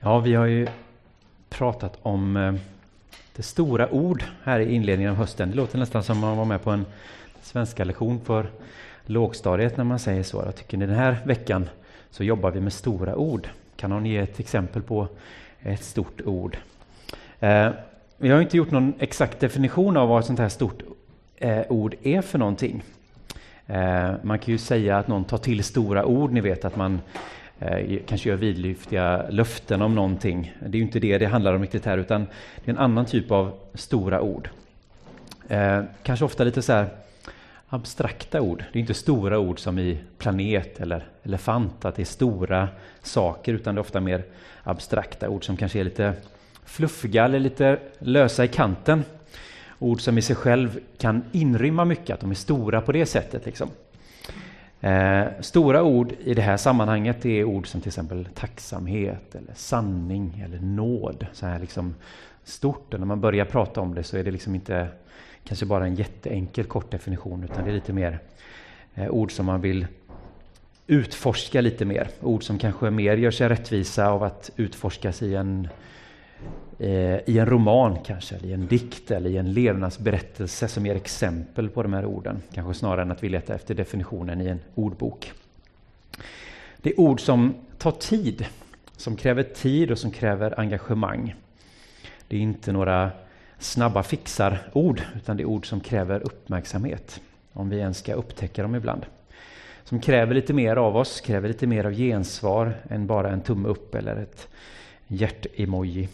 Ja, vi har ju pratat om eh, det stora ord här i inledningen av hösten. Det låter nästan som man var med på en svenska lektion för lågstadiet när man säger så. Jag tycker den här veckan så jobbar vi med stora ord. Kan någon ge ett exempel på ett stort ord? Eh, vi har inte gjort någon exakt definition av vad ett sånt här stort eh, ord är för någonting. Eh, man kan ju säga att någon tar till stora ord, ni vet att man eh, kanske gör vidlyftiga löften om någonting. Det är ju inte det det handlar om riktigt här, utan det är en annan typ av stora ord. Eh, kanske ofta lite så här abstrakta ord. Det är inte stora ord som i planet eller elefant, att det är stora saker, utan det är ofta mer abstrakta ord som kanske är lite fluffiga eller lite lösa i kanten. Ord som i sig själv kan inrymma mycket, att de är stora på det sättet. Liksom. Eh, stora ord i det här sammanhanget är ord som till exempel tacksamhet, eller sanning eller nåd. Så här liksom stort. Och när man börjar prata om det så är det liksom inte kanske bara en jätteenkel kort definition utan det är lite mer eh, ord som man vill utforska lite mer. Ord som kanske mer gör sig rättvisa av att utforskas i en Eh, i en roman kanske, eller i en dikt eller i en levnadsberättelse som ger exempel på de här orden. Kanske snarare än att vi letar efter definitionen i en ordbok. Det är ord som tar tid, som kräver tid och som kräver engagemang. Det är inte några snabba fixar-ord, utan det är ord som kräver uppmärksamhet, om vi ens ska upptäcka dem ibland. Som kräver lite mer av oss, kräver lite mer av gensvar än bara en tumme upp eller ett hjärt-emoji.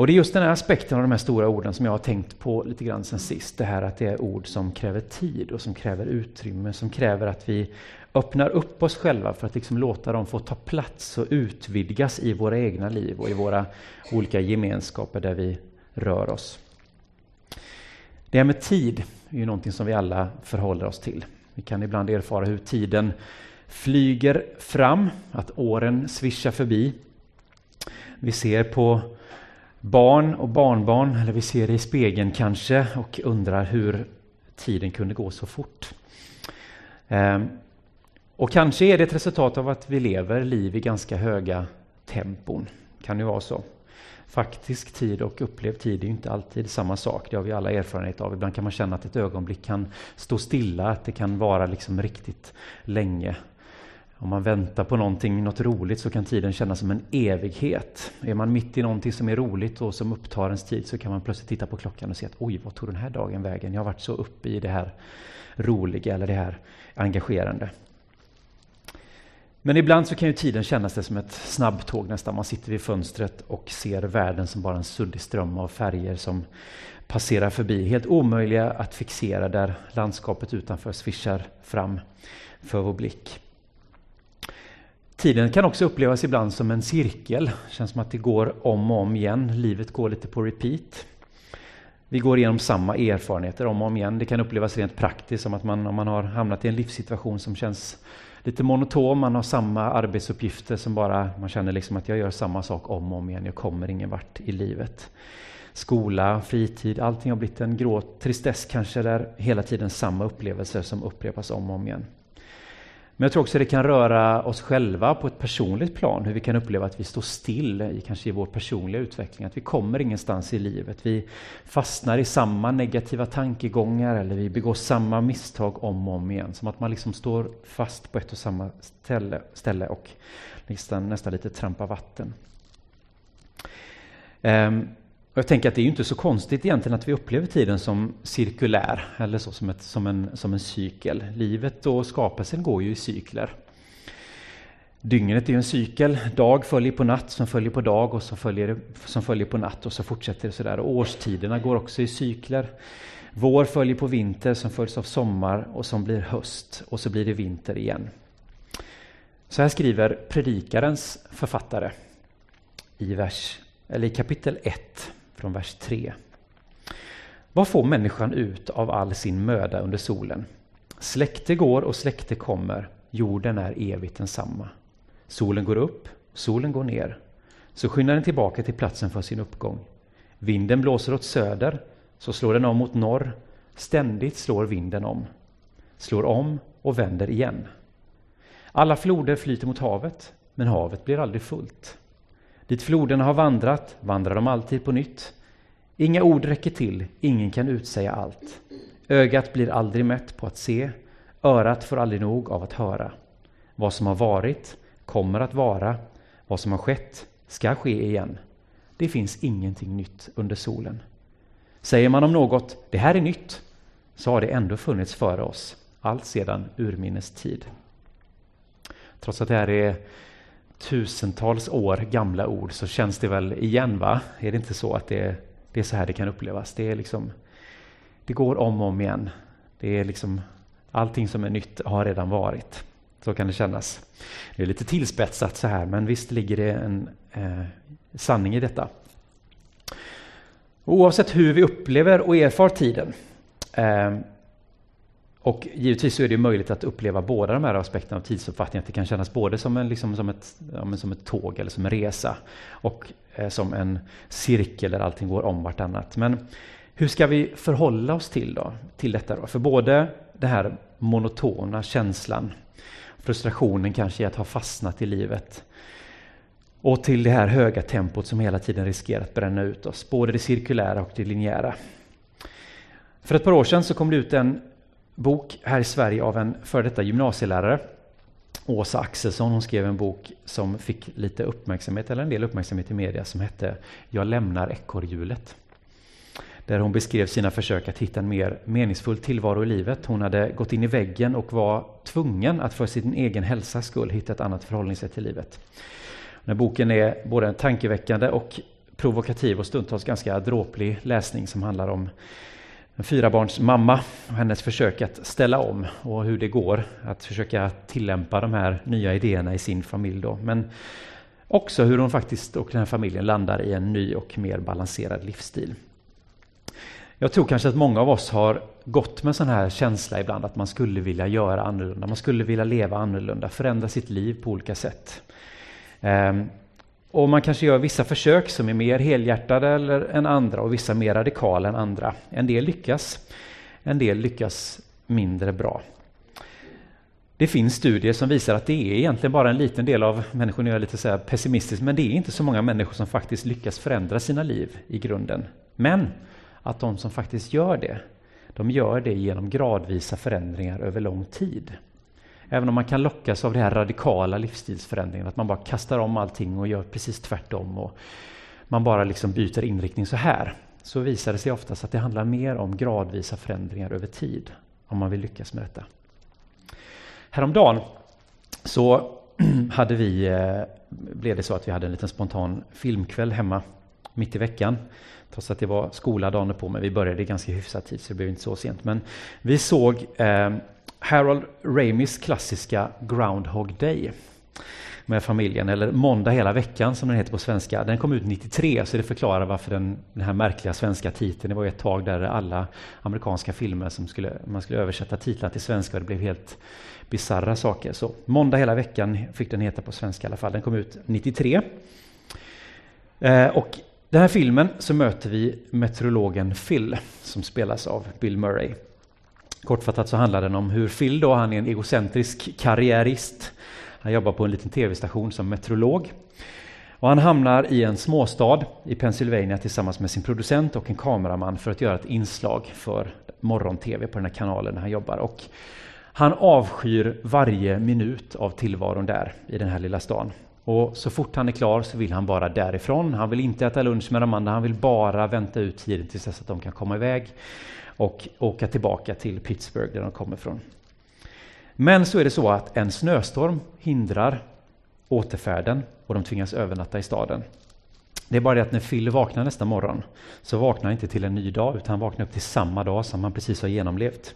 Och det är just den här aspekten av de här stora orden som jag har tänkt på lite grann sen sist. Det här att det är ord som kräver tid och som kräver utrymme, som kräver att vi öppnar upp oss själva för att liksom låta dem få ta plats och utvidgas i våra egna liv och i våra olika gemenskaper där vi rör oss. Det här med tid är ju någonting som vi alla förhåller oss till. Vi kan ibland erfara hur tiden flyger fram, att åren svischar förbi. Vi ser på barn och barnbarn, eller vi ser det i spegeln kanske, och undrar hur tiden kunde gå så fort. Ehm, och kanske är det ett resultat av att vi lever liv i ganska höga tempon. Kan det vara så? Faktisk tid och upplevd tid är inte alltid samma sak. Det har vi alla erfarenhet av. Ibland kan man känna att ett ögonblick kan stå stilla, att det kan vara liksom riktigt länge. Om man väntar på någonting, något roligt, så kan tiden kännas som en evighet. Är man mitt i någonting som är roligt och som upptar ens tid så kan man plötsligt titta på klockan och se att oj, vad tog den här dagen vägen? Jag har varit så uppe i det här roliga eller det här engagerande. Men ibland så kan ju tiden kännas som ett snabbtåg nästan. Man sitter vid fönstret och ser världen som bara en suddig ström av färger som passerar förbi. Helt omöjliga att fixera där landskapet utanför svischar fram för vår blick. Tiden kan också upplevas ibland som en cirkel. Det känns som att det går om och om igen. Livet går lite på repeat. Vi går igenom samma erfarenheter om och om igen. Det kan upplevas rent praktiskt som att man, om man har hamnat i en livssituation som känns lite monoton, man har samma arbetsuppgifter som bara, man känner liksom att jag gör samma sak om och om igen, jag kommer ingen vart i livet. Skola, fritid, allting har blivit en grå tristess kanske, där hela tiden samma upplevelser som upprepas om och om igen. Men jag tror också det kan röra oss själva på ett personligt plan, hur vi kan uppleva att vi står still i, kanske i vår personliga utveckling, att vi kommer ingenstans i livet. Vi fastnar i samma negativa tankegångar eller vi begår samma misstag om och om igen. Som att man liksom står fast på ett och samma ställe, ställe och nästan, nästan lite trampar vatten. Um, jag tänker att det är inte så konstigt egentligen att vi upplever tiden som cirkulär, eller så som, ett, som, en, som en cykel. Livet och skapelsen går ju i cykler. Dygnet är ju en cykel, dag följer på natt som följer på dag och som följer, som följer på natt och så fortsätter det sådär. Och årstiderna går också i cykler. Vår följer på vinter som följs av sommar och som blir höst och så blir det vinter igen. Så här skriver Predikarens författare i, vers, eller i kapitel 1 från vers 3. Vad får människan ut av all sin möda under solen? Släkte går och släkte kommer, jorden är evigt densamma. Solen går upp, solen går ner. Så skyndar den tillbaka till platsen för sin uppgång. Vinden blåser åt söder, så slår den om mot norr. Ständigt slår vinden om. Slår om och vänder igen. Alla floder flyter mot havet, men havet blir aldrig fullt. Dit floderna har vandrat vandrar de alltid på nytt. Inga ord räcker till, ingen kan utsäga allt. Ögat blir aldrig mätt på att se, örat får aldrig nog av att höra. Vad som har varit kommer att vara, vad som har skett ska ske igen. Det finns ingenting nytt under solen. Säger man om något, det här är nytt, så har det ändå funnits före oss, allt sedan urminnes tid. Trots att det här är tusentals år gamla ord så känns det väl igen, va? Är det inte så att det är, det är så här det kan upplevas? Det, är liksom, det går om och om igen. Det är liksom, allting som är nytt har redan varit. Så kan det kännas. Det är lite tillspetsat så här, men visst ligger det en eh, sanning i detta. Oavsett hur vi upplever och erfar tiden eh, och givetvis så är det möjligt att uppleva båda de här aspekterna av tidsuppfattning. Att det kan kännas både som, en, liksom, som, ett, ja, som ett tåg eller som en resa och eh, som en cirkel där allting går om vartannat. Men hur ska vi förhålla oss till, då, till detta? Då? För både den här monotona känslan, frustrationen kanske i att ha fastnat i livet och till det här höga tempot som hela tiden riskerar att bränna ut oss, både det cirkulära och det linjära. För ett par år sedan så kom det ut en bok här i Sverige av en före detta gymnasielärare, Åsa Axelsson. Hon skrev en bok som fick lite uppmärksamhet, eller en del uppmärksamhet i media, som hette Jag lämnar ekorrhjulet. Där hon beskrev sina försök att hitta en mer meningsfull tillvaro i livet. Hon hade gått in i väggen och var tvungen att för sin egen hälsas skull hitta ett annat förhållningssätt till livet. Den här boken är både tankeväckande och provokativ och stundtals ganska dråplig läsning som handlar om en fyrabarns mamma och hennes försök att ställa om och hur det går att försöka tillämpa de här nya idéerna i sin familj. Då. Men också hur hon faktiskt och den här familjen landar i en ny och mer balanserad livsstil. Jag tror kanske att många av oss har gått med sån här känsla ibland att man skulle vilja göra annorlunda, man skulle vilja leva annorlunda, förändra sitt liv på olika sätt. Ehm, och man kanske gör vissa försök som är mer helhjärtade eller än andra och vissa mer radikala än andra. En del lyckas, en del lyckas mindre bra. Det finns studier som visar att det är egentligen bara en liten del av människor, nu är lite så pessimistisk, men det är inte så många människor som faktiskt lyckas förändra sina liv i grunden. Men att de som faktiskt gör det, de gör det genom gradvisa förändringar över lång tid. Även om man kan lockas av den här radikala livsstilsförändringen, att man bara kastar om allting och gör precis tvärtom och man bara liksom byter inriktning så här, så visar det sig oftast att det handlar mer om gradvisa förändringar över tid, om man vill lyckas med detta. Häromdagen så hade vi, eh, blev det så att vi hade en liten spontan filmkväll hemma mitt i veckan. Trots att det var skola dagen på, men vi började i ganska hyfsad tid så det blev inte så sent. Men vi såg eh, Harold Ramis klassiska Groundhog Day med familjen, eller Måndag hela veckan som den heter på svenska. Den kom ut 93, så det förklarar varför den, den här märkliga svenska titeln. Det var ett tag där alla amerikanska filmer som skulle, man skulle översätta titlar till svenska och det blev helt bizarra saker. Så Måndag hela veckan fick den heta på svenska i alla fall. Den kom ut 93. Eh, och den här filmen så möter vi meteorologen Phil som spelas av Bill Murray. Kortfattat så handlar den om hur Phil då, han är en egocentrisk karriärist. Han jobbar på en liten tv-station som meteorolog. Och han hamnar i en småstad i Pennsylvania tillsammans med sin producent och en kameraman för att göra ett inslag för morgon-tv på den här kanalen där han jobbar. Och han avskyr varje minut av tillvaron där i den här lilla stan. Och så fort han är klar så vill han bara därifrån. Han vill inte äta lunch med de andra, han vill bara vänta ut tiden tills dess att de kan komma iväg och åka tillbaka till Pittsburgh där de kommer ifrån. Men så är det så att en snöstorm hindrar återfärden och de tvingas övernatta i staden. Det är bara det att när Phil vaknar nästa morgon så vaknar han inte till en ny dag utan han vaknar upp till samma dag som han precis har genomlevt.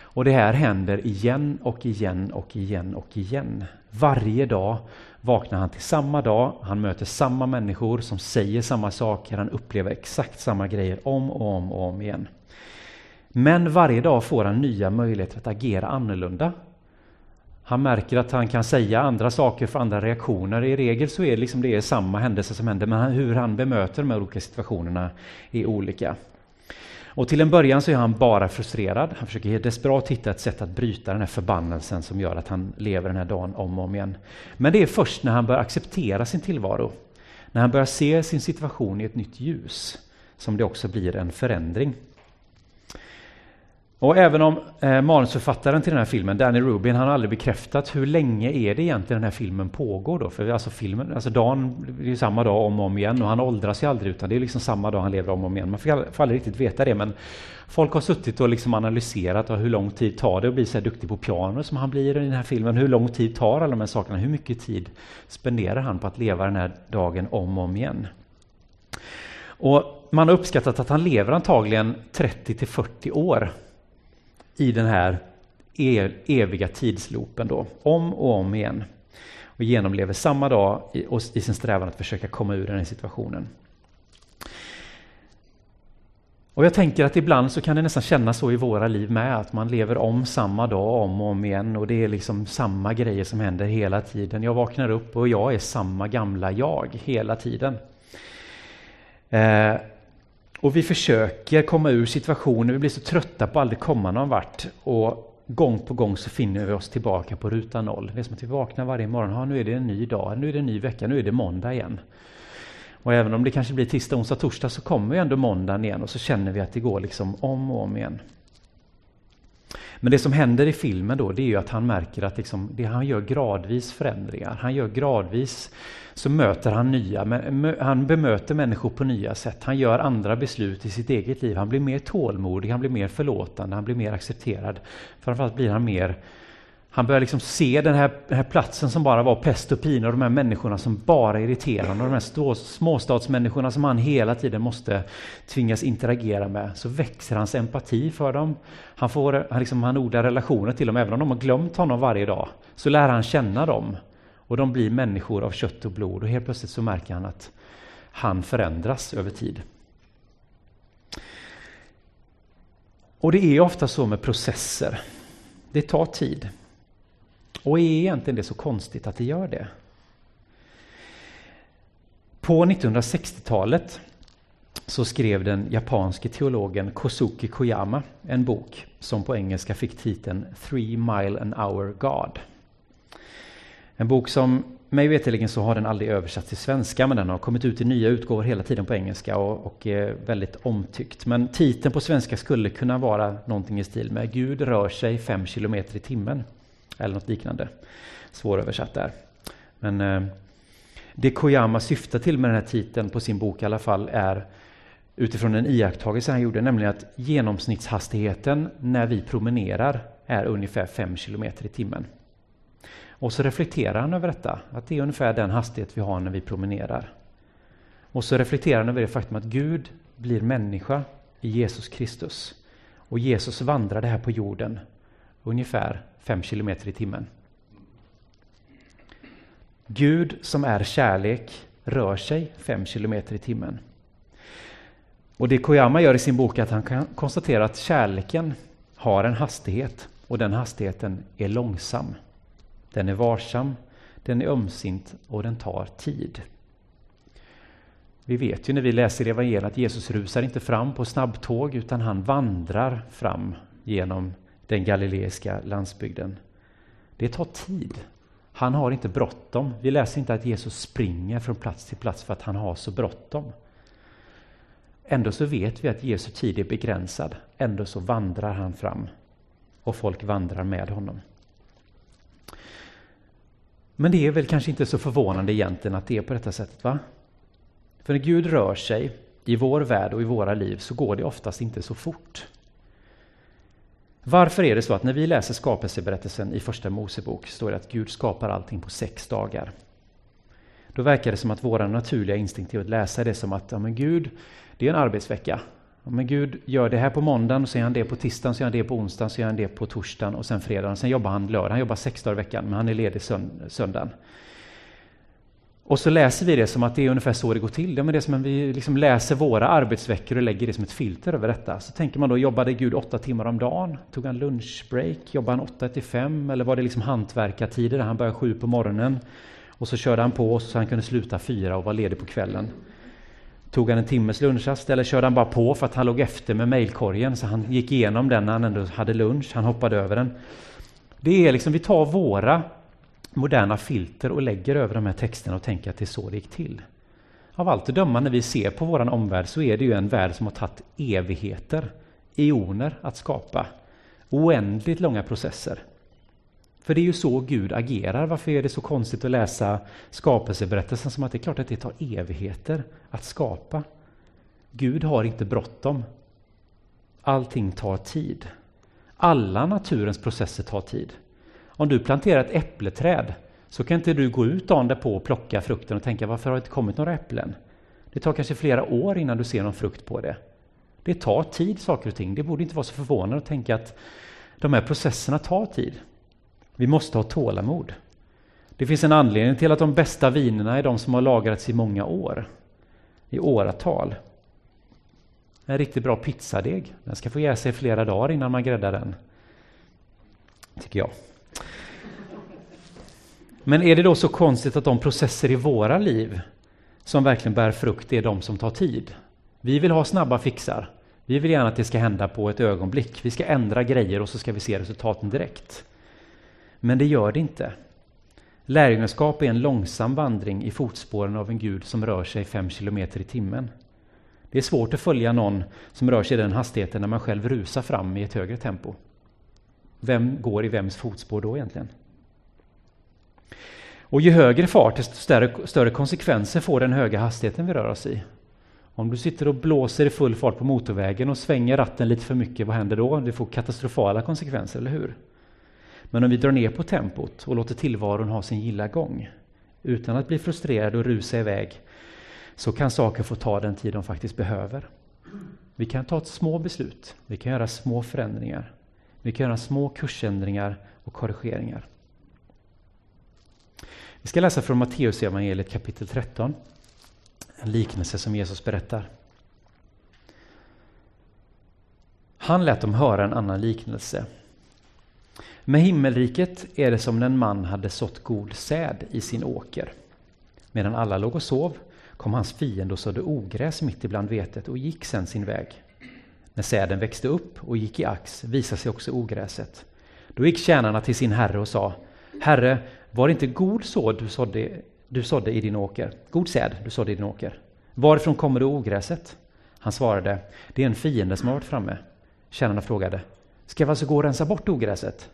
Och det här händer igen och igen och igen och igen. Varje dag vaknar han till samma dag, han möter samma människor som säger samma saker, han upplever exakt samma grejer om och om och om igen. Men varje dag får han nya möjligheter att agera annorlunda. Han märker att han kan säga andra saker för andra reaktioner. I regel så är det, liksom det är samma händelse som händer, men hur han bemöter de här olika situationerna är olika. Och till en början så är han bara frustrerad. Han försöker desperat hitta ett sätt att bryta den här förbannelsen som gör att han lever den här dagen om och om igen. Men det är först när han börjar acceptera sin tillvaro, När han börjar se sin situation i ett nytt ljus, som det också blir en förändring. Och även om eh, manusförfattaren till den här filmen, Danny Rubin, han har aldrig bekräftat hur länge är det egentligen den här filmen pågår då? För alltså filmen, alltså dagen, det är ju samma dag om och om igen och han åldras ju aldrig utan det är liksom samma dag han lever om och om igen. Man får aldrig riktigt veta det men folk har suttit och liksom analyserat och hur lång tid tar det att bli så här duktig på piano som han blir i den här filmen. Hur lång tid tar alla de här sakerna? Hur mycket tid spenderar han på att leva den här dagen om och om igen? Och man har uppskattat att han lever antagligen 30 till 40 år i den här eviga tidsloopen då, om och om igen. Och genomlever samma dag i, i sin strävan att försöka komma ur den här situationen. Och jag tänker att ibland så kan det nästan kännas så i våra liv med, att man lever om samma dag om och om igen och det är liksom samma grejer som händer hela tiden. Jag vaknar upp och jag är samma gamla jag hela tiden. Eh, och vi försöker komma ur situationen, vi blir så trötta på att aldrig komma någon vart. Och gång på gång så finner vi oss tillbaka på ruta noll. Det är som att vi vaknar varje morgon, ha, nu är det en ny dag, nu är det en ny vecka, nu är det måndag igen. Och även om det kanske blir tisdag, onsdag, torsdag så kommer ju ändå måndagen igen och så känner vi att det går liksom om och om igen. Men det som händer i filmen då, det är ju att han märker att liksom, det, han gör gradvis förändringar. Han gör gradvis, så möter han nya, han bemöter människor på nya sätt. Han gör andra beslut i sitt eget liv. Han blir mer tålmodig, han blir mer förlåtande, han blir mer accepterad. Framförallt blir han mer han börjar liksom se den här, den här platsen som bara var pest och pina och de här människorna som bara irriterar honom. De här stå, småstadsmänniskorna som han hela tiden måste tvingas interagera med. Så växer hans empati för dem. Han, får, han, liksom, han odlar relationer till dem, även om de har glömt honom varje dag. Så lär han känna dem. Och de blir människor av kött och blod och helt plötsligt så märker han att han förändras över tid. Och det är ofta så med processer. Det tar tid. Och är egentligen det så konstigt att det gör det? På 1960-talet så skrev den japanske teologen Kosuke Koyama en bok som på engelska fick titeln Three Mile an Hour God. En bok som mig veterligen så har den aldrig översatts till svenska men den har kommit ut i nya utgåvor hela tiden på engelska och, och är väldigt omtyckt. Men titeln på svenska skulle kunna vara någonting i stil med Gud rör sig fem kilometer i timmen eller något liknande. Svåröversatt där. Men eh, det Koyama syftar till med den här titeln på sin bok i alla fall är utifrån en iakttagelse han gjorde, nämligen att genomsnittshastigheten när vi promenerar är ungefär 5 km i timmen. Och så reflekterar han över detta, att det är ungefär den hastighet vi har när vi promenerar. Och så reflekterar han över det faktum att Gud blir människa i Jesus Kristus. Och Jesus vandrade här på jorden ungefär 5 km i timmen. Gud som är kärlek rör sig 5 km i timmen. Och det Koyama gör i sin bok är att han kan konstatera att kärleken har en hastighet och den hastigheten är långsam. Den är varsam, den är ömsint och den tar tid. Vi vet ju när vi läser evangeliet att Jesus rusar inte fram på snabbtåg utan han vandrar fram genom den galileiska landsbygden. Det tar tid. Han har inte bråttom. Vi läser inte att Jesus springer från plats till plats för att han har så bråttom. Ändå så vet vi att Jesu tid är begränsad. Ändå så vandrar han fram och folk vandrar med honom. Men det är väl kanske inte så förvånande egentligen att det är på detta sättet, va? För när Gud rör sig i vår värld och i våra liv så går det oftast inte så fort. Varför är det så att när vi läser skapelseberättelsen i Första Mosebok står det att Gud skapar allting på sex dagar? Då verkar det som att vår naturliga instinkt är att läsa det som att ja, men Gud, det är en arbetsvecka. Ja, men Gud gör det här på måndagen, så gör han det på tisdagen, så gör han det på onsdagen, så gör han det på torsdagen och sen fredagen. Sen jobbar han lördag. Han jobbar sex dagar i veckan, men han är ledig söndagen. Och så läser vi det som att det är ungefär så det går till. Ja, men det är som att vi liksom läser våra arbetsveckor och lägger det som ett filter över detta. Så tänker man då, jobbade Gud åtta timmar om dagen? Tog han lunchbreak? Jobbade han åtta till fem? Eller var det liksom hantverkartider där han började sju på morgonen? Och så körde han på så han kunde sluta fyra och vara ledig på kvällen. Tog han en timmes lunchrast eller körde han bara på för att han låg efter med mejlkorgen så han gick igenom den när han ändå hade lunch, han hoppade över den. Det är liksom, vi tar våra moderna filter och lägger över de här texterna och tänker att det är så det gick till. av allt att döma när vi ser på vår omvärld så är det ju en värld som har tagit evigheter, eoner att skapa. Oändligt långa processer. För det är ju så Gud agerar. Varför är det så konstigt att läsa skapelseberättelsen som att det är klart att det tar evigheter att skapa? Gud har inte bråttom. Allting tar tid. Alla naturens processer tar tid. Om du planterar ett äppleträd så kan inte du gå ut dagen därpå och plocka frukten och tänka varför har det inte kommit några äpplen? Det tar kanske flera år innan du ser någon frukt på det. Det tar tid saker och ting. Det borde inte vara så förvånande att tänka att de här processerna tar tid. Vi måste ha tålamod. Det finns en anledning till att de bästa vinerna är de som har lagrats i många år. I åratal. En riktigt bra pizzadeg, den ska få jäsa i flera dagar innan man gräddar den. Tycker jag. Men är det då så konstigt att de processer i våra liv som verkligen bär frukt är de som tar tid? Vi vill ha snabba fixar. Vi vill gärna att det ska hända på ett ögonblick. Vi ska ändra grejer och så ska vi se resultaten direkt. Men det gör det inte. Lärjungaskap är en långsam vandring i fotspåren av en Gud som rör sig fem kilometer i timmen. Det är svårt att följa någon som rör sig i den hastigheten när man själv rusar fram i ett högre tempo. Vem går i vems fotspår då egentligen? Och ju högre fart, desto större, större konsekvenser får den höga hastigheten vi rör oss i. Om du sitter och blåser i full fart på motorvägen och svänger ratten lite för mycket, vad händer då? Det får katastrofala konsekvenser, eller hur? Men om vi drar ner på tempot och låter tillvaron ha sin gilla gång, utan att bli frustrerad och rusa iväg, så kan saker få ta den tid de faktiskt behöver. Vi kan ta ett små beslut, vi kan göra små förändringar, vi kan göra små kursändringar och korrigeringar. Vi ska läsa från Matteus evangeliet kapitel 13. En liknelse som Jesus berättar. Han lät dem höra en annan liknelse. Med himmelriket är det som när en man hade sått god säd i sin åker. Medan alla låg och sov kom hans fiende och sådde ogräs mitt ibland vetet och gick sen sin väg. När säden växte upp och gick i ax visade sig också ogräset. Då gick tjänarna till sin herre och sa Herre, var det inte god sådd du sådde, du sådde i din åker? God säd du sådde i din åker. Varifrån kommer det ogräset? Han svarade, det är en fiende som har varit framme. Tjänarna frågade, ska vi alltså gå och rensa bort ogräset?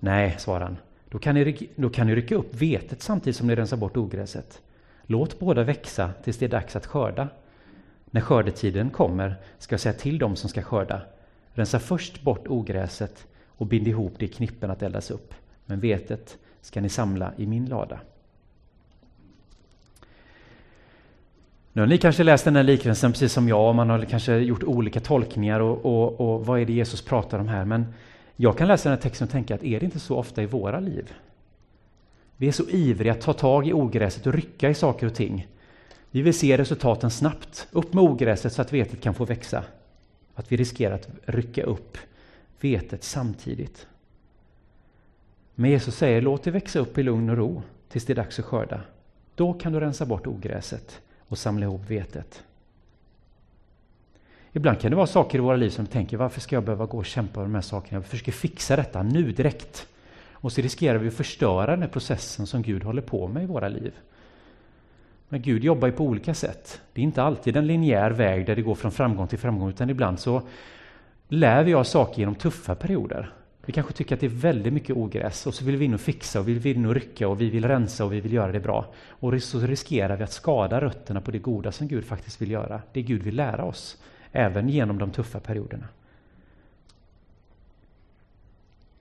Nej, svarade han, då kan, ni, då kan ni rycka upp vetet samtidigt som ni rensar bort ogräset. Låt båda växa tills det är dags att skörda. När skördetiden kommer ska jag säga till dem som ska skörda, rensa först bort ogräset och bind ihop det i knippen att eldas upp, men vetet ska ni samla i min lada. Nu har ni kanske läst den här liknelsen precis som jag, och man har kanske gjort olika tolkningar och, och, och vad är det Jesus pratar om här? Men jag kan läsa den här texten och tänka att är det inte så ofta i våra liv? Vi är så ivriga att ta tag i ogräset och rycka i saker och ting. Vi vill se resultaten snabbt. Upp med ogräset så att vetet kan få växa. Att vi riskerar att rycka upp vetet samtidigt. Men Jesus säger, låt det växa upp i lugn och ro tills det är dags att skörda. Då kan du rensa bort ogräset och samla ihop vetet. Ibland kan det vara saker i våra liv som vi tänker, varför ska jag behöva gå och kämpa med de här sakerna? Jag försöker fixa detta nu direkt. Och så riskerar vi att förstöra den här processen som Gud håller på med i våra liv. Men Gud jobbar ju på olika sätt. Det är inte alltid en linjär väg där det går från framgång till framgång, utan ibland så lär vi oss saker genom tuffa perioder. Vi kanske tycker att det är väldigt mycket ogräs och så vill vi in och fixa och vi vill in och rycka och vi vill rensa och vi vill göra det bra. Och så riskerar vi att skada rötterna på det goda som Gud faktiskt vill göra. Det Gud vill lära oss, även genom de tuffa perioderna.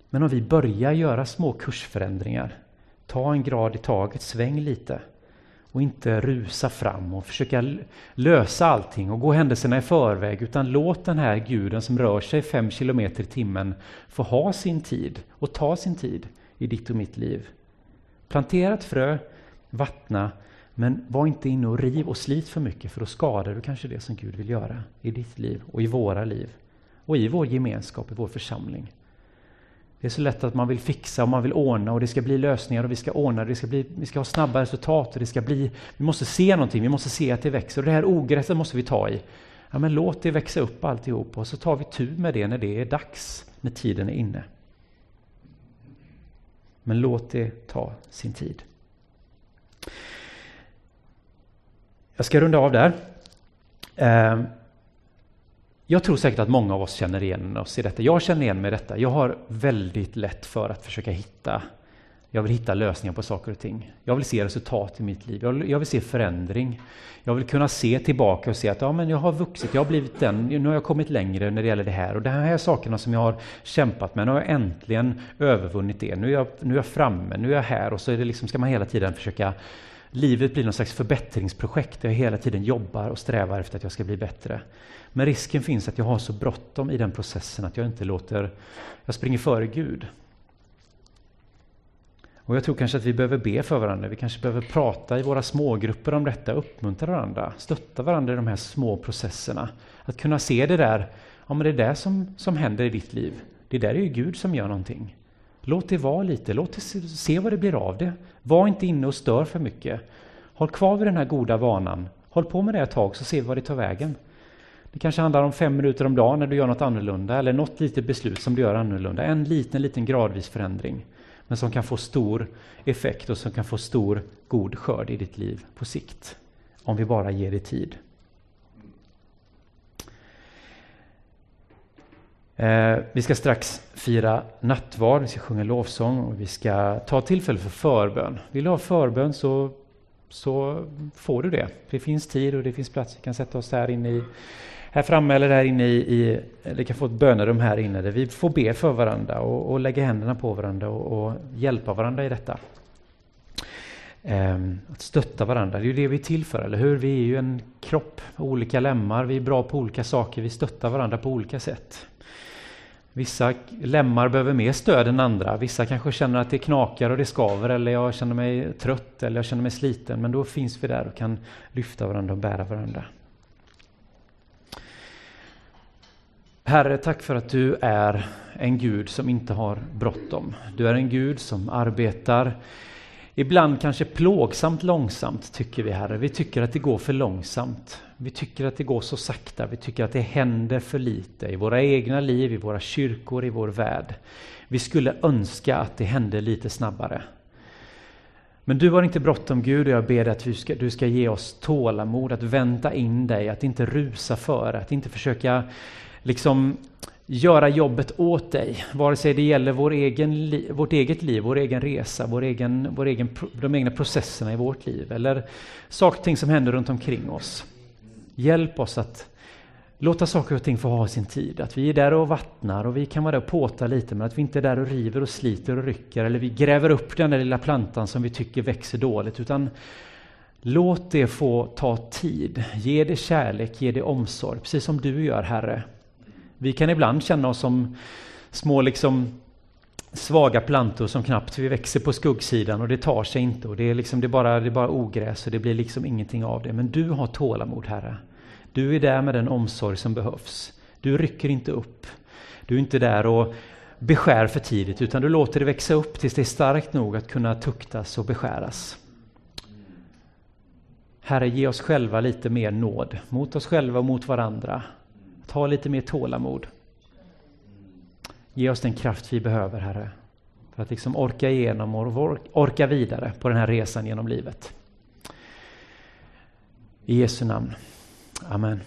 Men om vi börjar göra små kursförändringar, ta en grad i taget, sväng lite och inte rusa fram och försöka lösa allting och gå händelserna i förväg, utan låt den här guden som rör sig fem kilometer i timmen få ha sin tid och ta sin tid i ditt och mitt liv. Plantera ett frö, vattna, men var inte inne och riv och slit för mycket för då skadar du kanske det som Gud vill göra i ditt liv och i våra liv och i vår gemenskap, i vår församling. Det är så lätt att man vill fixa och man vill ordna och det ska bli lösningar och vi ska ordna det, ska bli, vi ska ha snabba resultat och det ska bli, vi måste se någonting, vi måste se att det växer och det här ogräset måste vi ta i. Ja men låt det växa upp alltihop och så tar vi tur med det när det är dags, när tiden är inne. Men låt det ta sin tid. jag ska runda av där. Ehm, jag tror säkert att många av oss känner igen oss i detta. Jag känner igen mig i detta. Jag har väldigt lätt för att försöka hitta jag vill hitta lösningar på saker och ting. Jag vill se resultat i mitt liv. Jag vill, jag vill, se förändring. Jag vill kunna se tillbaka och se att ja, men jag har vuxit, jag har blivit den, nu har jag kommit längre när det gäller det här. Och de här sakerna som jag har kämpat med, nu har jag äntligen övervunnit det. Nu är jag, nu är jag framme, nu är jag här. Och så är det liksom, ska man hela tiden försöka Livet blir någon slags förbättringsprojekt där jag hela tiden jobbar och strävar efter att jag ska bli bättre. Men risken finns att jag har så bråttom i den processen att jag inte låter, jag springer före Gud. Och jag tror kanske att vi behöver be för varandra. Vi kanske behöver prata i våra smågrupper om detta, uppmuntra varandra, stötta varandra i de här små processerna. Att kunna se det där, ja men det är det som, som händer i ditt liv. Det där är ju Gud som gör någonting. Låt det vara lite, låt det se, se vad det blir av det. Var inte inne och stör för mycket. Håll kvar vid den här goda vanan. Håll på med det ett tag så ser vi vad det tar vägen. Det kanske handlar om fem minuter om dagen när du gör något annorlunda eller något litet beslut som du gör annorlunda. En liten, liten gradvis förändring men som kan få stor effekt och som kan få stor god skörd i ditt liv på sikt. Om vi bara ger det tid. Eh, vi ska strax fira nattvard, vi ska sjunga lovsång och vi ska ta tillfälle för förbön. Vill du ha förbön så, så får du det. Det finns tid och det finns plats. Vi kan sätta oss här inne i här framme eller där inne i, i eller kan få ett bönerum här inne där vi får be för varandra och, och lägga händerna på varandra och, och hjälpa varandra i detta. Ehm, att stötta varandra, det är ju det vi är till för, eller hur? Vi är ju en kropp, olika lemmar, vi är bra på olika saker, vi stöttar varandra på olika sätt. Vissa lemmar behöver mer stöd än andra. Vissa kanske känner att det knakar och det skaver eller jag känner mig trött eller jag känner mig sliten. Men då finns vi där och kan lyfta varandra och bära varandra. Herre, tack för att du är en Gud som inte har bråttom. Du är en Gud som arbetar ibland kanske plågsamt långsamt, tycker vi Herre. Vi tycker att det går för långsamt. Vi tycker att det går så sakta. Vi tycker att det händer för lite i våra egna liv, i våra kyrkor, i vår värld. Vi skulle önska att det hände lite snabbare. Men du har inte bråttom Gud och jag ber dig att du ska, du ska ge oss tålamod, att vänta in dig, att inte rusa före, att inte försöka liksom göra jobbet åt dig, vare sig det gäller vår egen, vårt eget liv, vår egen resa, vår egen, vår egen, de egna processerna i vårt liv eller saker och ting som händer runt omkring oss. Hjälp oss att låta saker och ting få ha sin tid. Att vi är där och vattnar och vi kan vara där och påta lite men att vi inte är där och river och sliter och rycker eller vi gräver upp den där lilla plantan som vi tycker växer dåligt utan låt det få ta tid. Ge det kärlek, ge det omsorg, precis som du gör Herre. Vi kan ibland känna oss som små liksom svaga plantor som knappt vi växer på skuggsidan och det tar sig inte och det är, liksom, det är, bara, det är bara ogräs och det blir liksom ingenting av det. Men du har tålamod Herre. Du är där med den omsorg som behövs. Du rycker inte upp. Du är inte där och beskär för tidigt utan du låter det växa upp tills det är starkt nog att kunna tuktas och beskäras. Herre, ge oss själva lite mer nåd mot oss själva och mot varandra. Ta lite mer tålamod. Ge oss den kraft vi behöver, Herre, för att liksom orka igenom och orka vidare på den här resan genom livet. I Jesu namn. Amen.